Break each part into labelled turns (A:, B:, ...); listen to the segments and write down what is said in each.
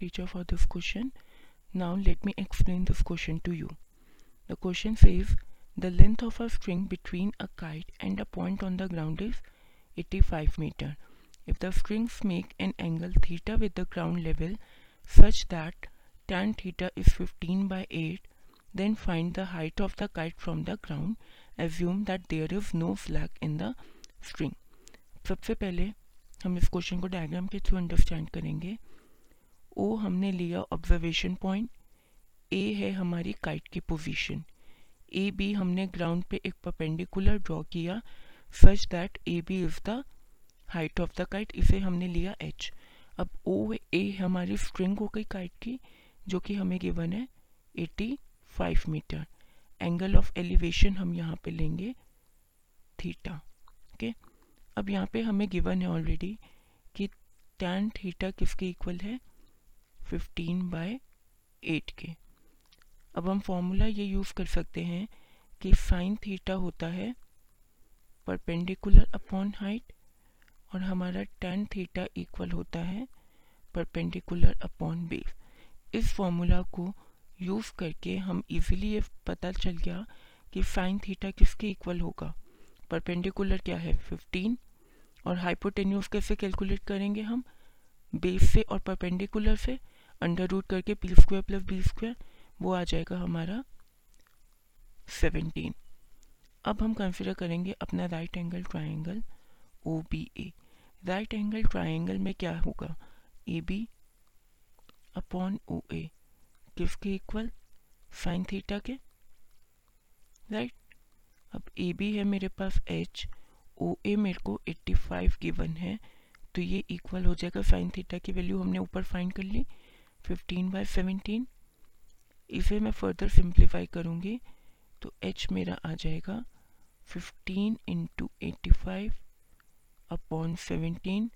A: teacher for this question. Now let me explain this question to you. The question says the length of a string between a kite and a point on the ground is 85 meter. If the strings make an angle theta with the ground level such that tan theta is 15 by 8, then find the height of the kite from the ground. Assume that there is no slack in the string. सबसे पहले हम इस question को diagram के through understand करेंगे ओ हमने लिया observation point A है हमारी काइट की पोजीशन ए बी हमने ग्राउंड पे एक परपेंडिकुलर ड्रॉ किया. Such that A B is the height of the kite इसे हमने लिया एच अब ओ ए हमारी स्ट्रिंग हो गई काइट की, जो कि हमें गिवन है 85 मीटर एंगल ऑफ़ एलिवेशन हम यहाँ पे लेंगे थीटा ओके okay? अब यहाँ पे हमें गिवन है ऑलरेडी कि टैन थीटा किसके इक्वल है? 15 बाय एट के अब हम फॉर्मूला ये यूज़ कर सकते हैं कि साइन थीटा होता है परपेंडिकुलर अपॉन हाइट और हमारा टेन थीटा इक्वल होता है परपेंडिकुलर अपॉन बेस इस फॉर्मूला को यूज़ करके हम इजीली ये पता चल गया कि साइन थीटा किसके इक्वल होगा। परपेंडिकुलर क्या है? 15 और हाइपोटेन्यूज कैसे कैलकुलेट करेंगे हम? बेस से और परपेंडिकुलर से। अंडर रूट करके P square plus B square वो आ जाएगा हमारा 17 अब हम कंसिडर करेंगे अपना right angle triangle O B A right angle triangle में क्या होगा? A B upon O A किसके इक्वल साइन थीटा के. राइट अब ए बी है मेरे पास एच ओ ए मेरे को 85 गिवन है. तो ये इक्वल हो जाएगा साइन थीटा की वैल्यू हमने ऊपर फाइंड कर ली. फिफ्टीन बाई सेवेंटीन इसे मैं फर्दर सिंप्लीफाई करूँगी तो एच मेरा आ जाएगा। Fifteen into eighty five upon seventeen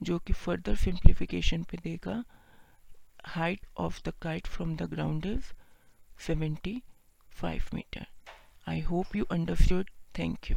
A: जो कि फर्दर सिंप्लीफिकेशन पे देगा। Height of the kite from the ground is seventy five metre I hope you understood thank you